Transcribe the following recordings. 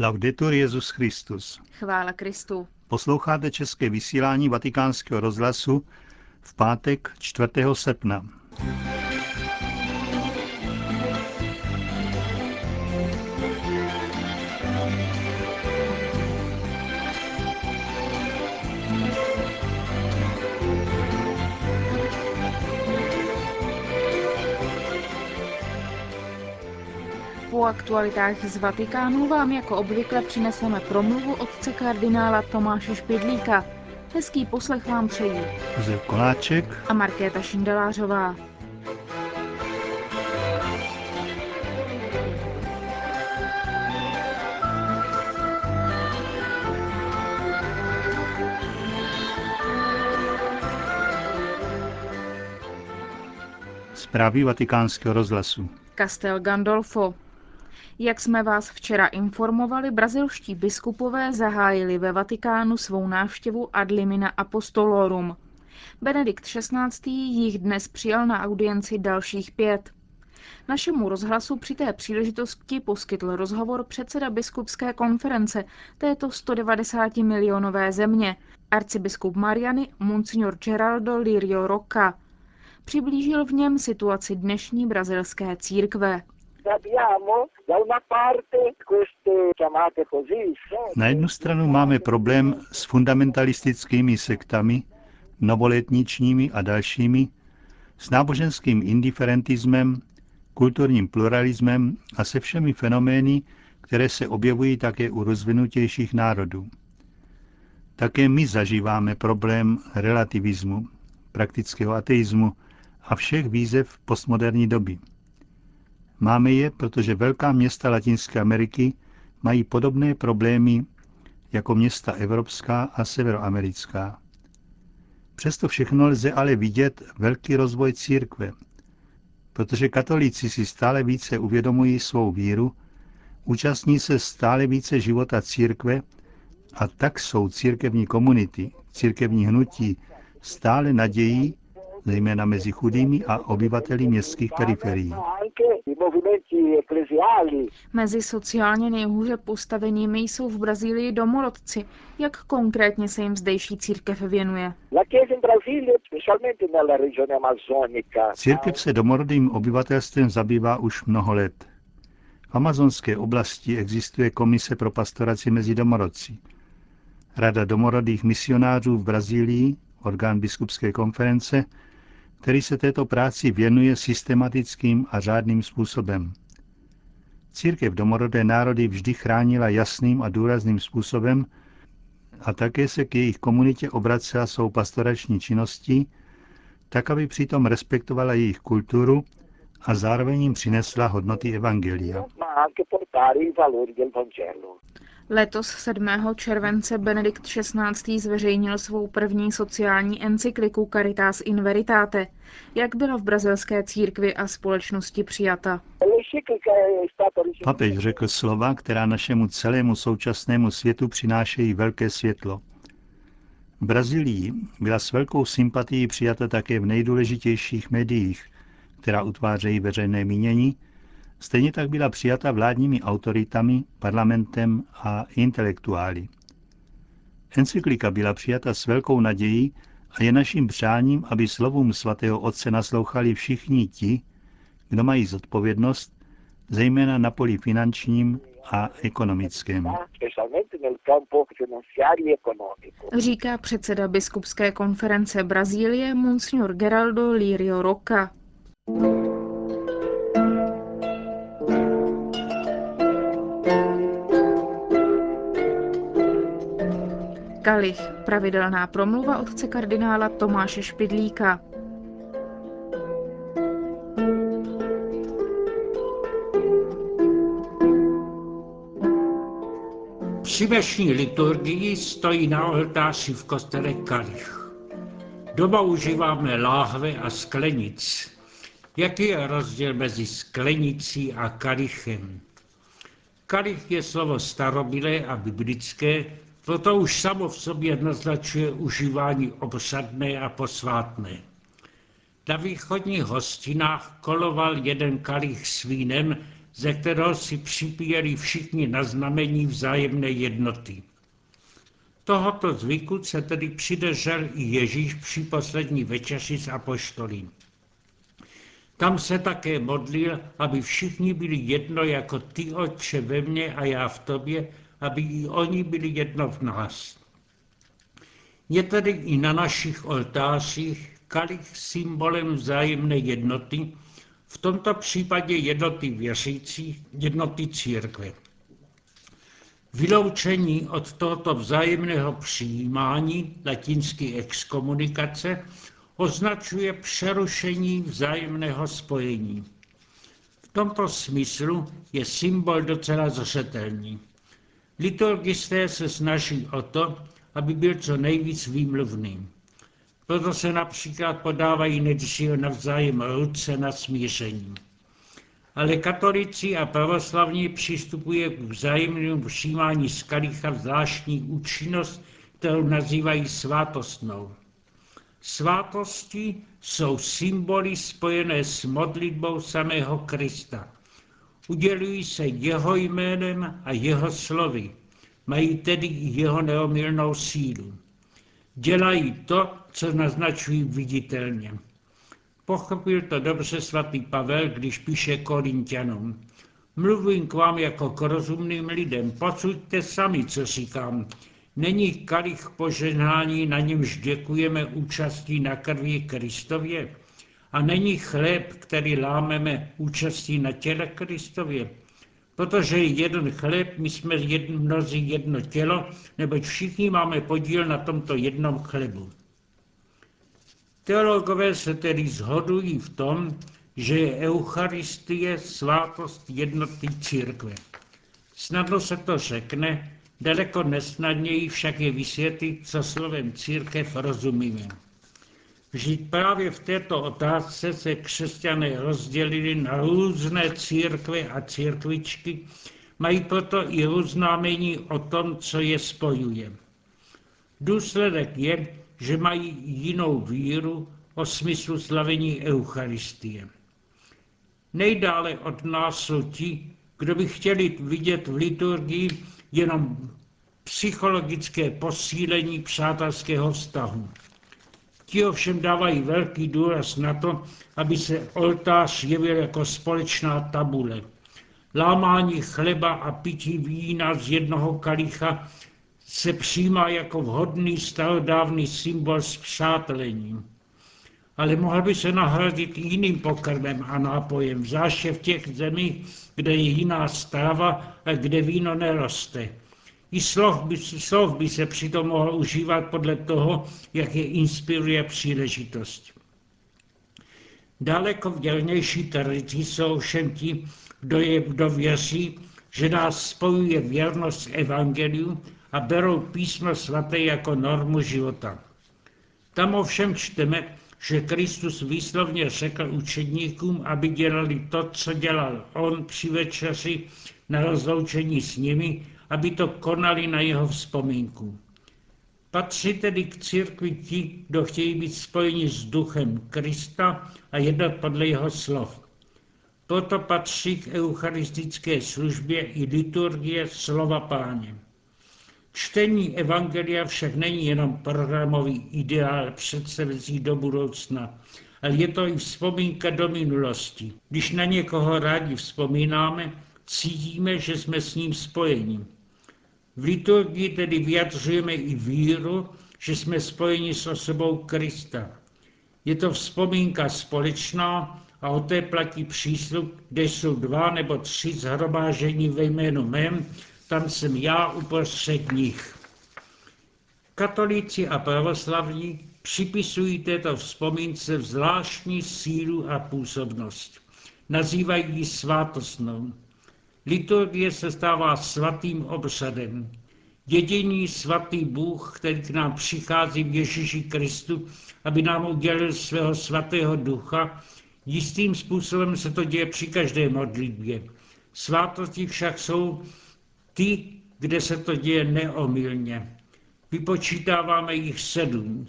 Laudetur Jezus Christus. Chvála Kristu. Posloucháte české vysílání Vatikánského rozhlasu v pátek 4. srpna. Po aktualitách z Vatikánu vám jako obvykle přineseme promluvu otce kardinála Tomáše Špidlíka. Hezký poslech vám přejí Josef Koláček a Markéta Šindelářová. zprávy vatikánského rozhlasu. Castel Gandolfo. Jak jsme vás včera informovali, brazilští biskupové zahájili ve Vatikánu svou návštěvu ad limina apostolorum. Benedikt XVI. jich dnes přijal na audienci dalších pět. Našemu rozhlasu při té příležitosti poskytl rozhovor předseda biskupské konference této 190 milionové země, arcibiskup Mariany Monsignor Geraldo Lirio Rocca. Přiblížil v něm situaci dnešní brazilské církve. Na jednu stranu máme problém s fundamentalistickými sektami, novoletničními a dalšími, s náboženským indiferentismem, kulturním pluralismem a se všemi fenomény, které se objevují také u rozvinutějších národů. Také my zažíváme problém relativismu, praktického ateismu a všech výzev postmoderní doby. Máme je, protože velká města Latinské Ameriky mají podobné problémy jako města evropská a severoamerická. Přesto všechno lze ale vidět velký rozvoj církve, protože katolíci si stále více uvědomují svou víru, účastní se stále více života církve a tak jsou církevní komunity, církevní hnutí stále nadějí, zejména mezi chudými a obyvateli městských periferií. Mezi sociálně nejhůře postavenými jsou v Brazílii domorodci. Jak konkrétně se jim zdejší církev věnuje? Církev se domorodým obyvatelstvem zabývá už mnoho let. V amazonské oblasti existuje Komise pro pastoraci mezi domorodci. Rada domorodých misionářů v Brazílii, orgán biskupské konference, který se této práci věnuje systematickým a řádným způsobem. Církev domorodé národy vždy chránila jasným a důrazným způsobem a také se k jejich komunitě obracela svou pastorační činností, tak aby přitom respektovala jejich kulturu a zároveň jim přinesla hodnoty Evangelia. Letos 7. července Benedikt XVI. zveřejnil svou první sociální encykliku Caritas in Veritate. Jak byla v brazilské církvi a společnosti přijata? Papež řekl slova, která našemu celému současnému světu přinášejí velké světlo. V Brazílii byla s velkou sympatií přijata také v nejdůležitějších médiích, která utvářejí veřejné mínění, Stejně tak byla přijata vládními autoritami, parlamentem a intelektuály. Encyklika byla přijata s velkou nadějí a je naším přáním, aby slovům svatého otce naslouchali všichni ti, kdo mají zodpovědnost, zejména na poli finančním a ekonomickém. Říká předseda biskupské konference Brazílie Monsignor Geraldo Lirio Rocca. Kalich, pravidelná promluva otce kardinála Tomáše Špidlíka. Při dnešní liturgii stojí na oltáři v kostele kalich. Doma užíváme láhve a sklenic. Jaký je rozdíl mezi sklenicí a kalichem? Kalich je slovo starobilé a biblické, Toto už samo v sobě naznačuje užívání obřadné a posvátné. Na východních hostinách koloval jeden kalich s vínem ze kterého si připíjeli všichni na znamení vzájemné jednoty. Tohoto zvyku se tedy přidržel i Ježíš při poslední večeři s apoštolí. Tam se také modlil, aby všichni byli jedno jako ty, Otče, ve mně a já v tobě, aby i oni byli jedno v nás. Je tedy i na našich oltářích kalich symbolem vzájemné jednoty, v tomto případě jednoty věřících, jednoty církve. Vyloučení od tohoto vzájemného přijímání, latinsky exkomunikace, označuje přerušení vzájemného spojení. V tomto smyslu je symbol docela zřetelný. Liturgisté se snaží o to, aby byl co nejvíc výmluvný. Proto se například podávají nejdříve navzájem ruce na smíření. Ale katolici a pravoslavní přistupují k vzájemnému přijímání z kalicha zvláštní účinnost, kterou nazývají svátostnou. Svátosti jsou symboly spojené s modlitbou samého Krista. Udělují se jeho jménem a jeho slovy. Mají tedy jeho neomilnou sílu. Dělají to, co naznačují viditelně. Pochopil to dobře svatý Pavel, když píše Korintianům. Mluvím k vám jako k rozumným lidem, posuďte sami, co říkám. Není kalich poženání, na němž děkujeme účastí na krvi Kristově? A není chléb, který lámeme účastí na těle Kristově? Protože je jeden chléb, my jsme jedno, mnozí jedno tělo, neboť všichni máme podíl na tomto jednom chlebu. Teologové se tedy zhodují v tom, že je Eucharistie svátost jednoty církve. Snadno se to řekne, daleko nesnadněji však je vysvětlit, co slovem církev rozumíme. Vždyť právě v této otázce se křesťané rozdělili na různé církve a církvičky, mají proto i roznámení o tom, co je spojuje. Důsledek je, že mají jinou víru o smyslu slavení Eucharistie. Nejdále od nás jsou ti, kdo by chtěli vidět v liturgii jenom psychologické posílení přátelského vztahu. Ti ovšem dávají velký důraz na to, aby se oltář jevil jako společná tabule. Lámání chleba a pití vína z jednoho kalicha se přijímá jako vhodný starodávný symbol spřátelení. Ale mohl by se nahradit jiným pokrmem a nápojem, zvláště v těch zemích, kde je jiná strava a kde víno neroste. I slov by, slov by se přitom mohl užívat podle toho, jak je inspiruje příležitost. Daleko vdělnější tradici jsou všem ti, kdo, je, kdo věří, že nás spojuje věrnost evangeliu a berou písmo svaté jako normu života. Tam ovšem čteme, že Kristus výslovně řekl učedníkům, aby dělali to, co dělal on při večeři na rozloučení s nimi, aby to konali na jeho vzpomínku. Patří tedy k církvi ti, kdo chtějí být spojeni s duchem Krista a jednat podle jeho slov. Toto patří k eucharistické službě i liturgie slova páně. Čtení Evangelia však není jenom programový ideál představující do budoucna, ale je to i vzpomínka do minulosti. Když na někoho rádi vzpomínáme, cítíme, že jsme s ním spojeni. V liturgii tedy vyjadřujeme i víru, že jsme spojeni s osobou Krista. Je to vzpomínka společná a o té platí příslup, kde jsou dva nebo tři zhrobážení ve jménu mém, tam jsem já uprostřed nich. Katolíci a pravoslavní připisují této vzpomínce zvláštní sílu a působnost. Nazývají ji svátostnou. Liturgie se stává svatým obřadem. Jediný svatý Bůh, který k nám přichází v Ježíši Kristu, aby nám udělil svého svatého ducha, jistým způsobem se to děje při každé modlitbě. Svátosti však jsou ty, kde se to děje neomylně. Vypočítáváme jich sedm.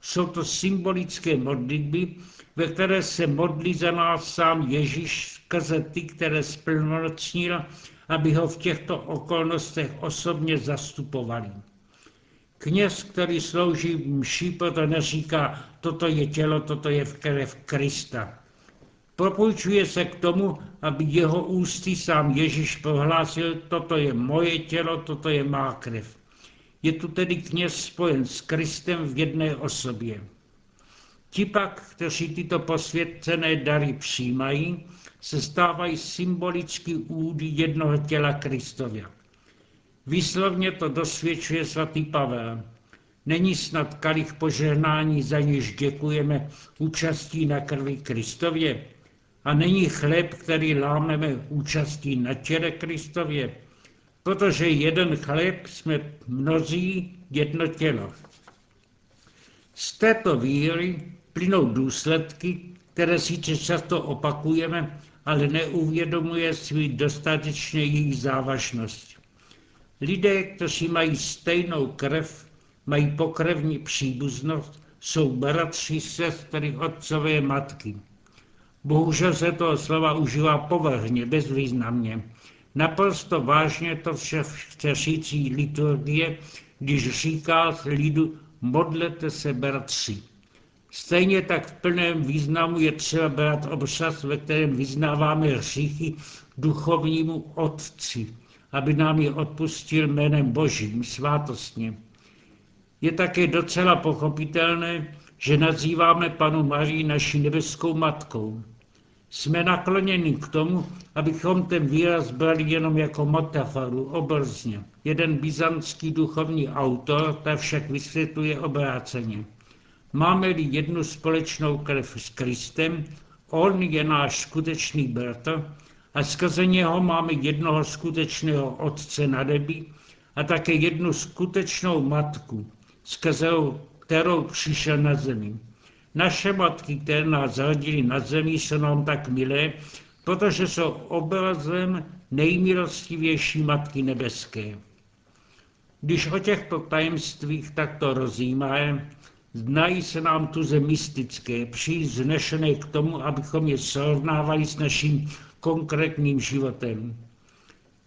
Jsou to symbolické modlitby, ve které se modlí za nás sám Ježíš skrze ty, které splnomocnil, aby ho v těchto okolnostech osobně zastupovali. Kněz, který slouží mší, proto neříká, toto je tělo, toto je v krev Krista. Propůjčuje se k tomu, aby jeho ústy sám Ježíš prohlásil, toto je moje tělo, toto je má krev. Je tu tedy kněz spojen s Kristem v jedné osobě. Ti pak, kteří tyto posvěcené dary přijímají, se stávají symbolicky údy jednoho těla Kristově. Výslovně to dosvědčuje svatý Pavel. Není snad kalich požehnání, za něž děkujeme účastí na krvi Kristově? A není chléb, který lámeme účastí na těle Kristově? Protože jeden chléb jsme mnozí jedno tělo. Z této víry plynou důsledky, které sice často opakujeme, ale neuvědomuje si dostatečně jejich závažnost. Lidé, kteří mají stejnou krev, mají pokrevní příbuznost, jsou bratři, sestry, otcové, matky. Bohužel se toho slova užívá povrhně, bezvýznamně. Naprosto vážně to vše chce řící liturgie, když říká lidu modlete se bratři. Stejně tak v plném významu je třeba brát obsaz, ve kterém vyznáváme hříchy duchovnímu Otci, aby nám je odpustil jménem Božím svátostně. Je také docela pochopitelné, že nazýváme panu Marii naší nebeskou matkou. Jsme nakloněni k tomu, abychom ten výraz brali jenom jako metaforu, obrazně. Jeden byzantský duchovní autor ta však vysvětluje obráceně. Máme-li jednu společnou krev s Kristem, on je náš skutečný bratr a skrze něho máme jednoho skutečného Otce na nebi a také jednu skutečnou matku, skrze kterou přišel na zemi. Naše matky, které nás zrodily na zemi, jsou nám tak milé, protože jsou obrazem nejmilostivější Matky Nebeské. Když o těchto tajemstvích takto rozjímáme, Znají se nám tuze mystické, příliš znešené k tomu, abychom je srovnávali s naším konkrétním životem.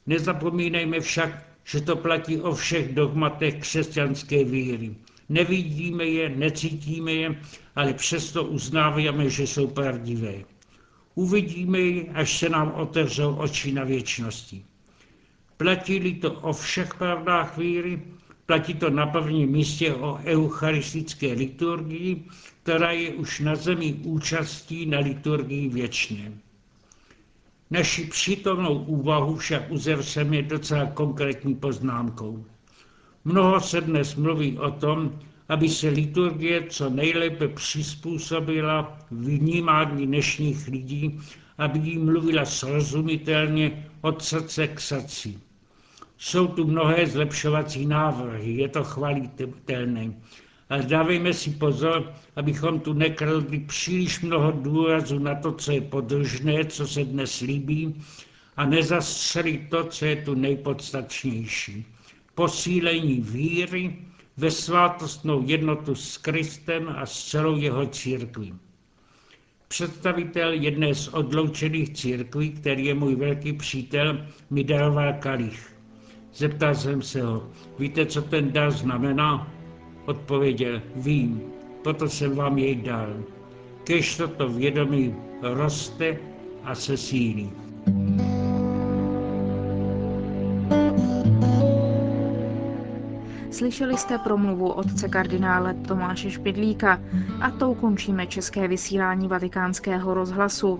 Nezapomínejme však, že to platí o všech dogmatech křesťanské víry. Nevidíme je, necítíme je, ale přesto uznáváme, že jsou pravdivé. Uvidíme je, až se nám otevřou oči na věčnosti. Platí-li to o všech pravdách víry, Platí to na prvním místě o eucharistické liturgii, která je už na zemi účastí na liturgii věčně. Naši přítomnou úvahu však uzavřeme docela konkrétní poznámkou. Mnoho se dnes mluví o tom, aby se liturgie co nejlépe přizpůsobila vnímání dnešních lidí, aby jí mluvila srozumitelně od srdce k srdci. Jsou tu mnohé zlepšovací návrhy, je to chvalitelné. Ale dávejme si pozor, abychom tu nekradli příliš mnoho důrazu na to, co je podružné, co se dnes líbí, a nezastřeli to, co je tu nejpodstatnější. Posílení víry ve svátostnou jednotu s Kristem a s celou jeho církví. Představitel jedné z odloučených církví, který je můj velký přítel, mi daroval kalich. Zeptal jsem se ho, víte, co ten dar znamená? Odpověděl, vím, proto jsem vám jej dal. Kež toto vědomí roste a se sílí. Slyšeli jste promluvu otce kardinále Tomáše Špidlíka a tou končíme české vysílání vatikánského rozhlasu.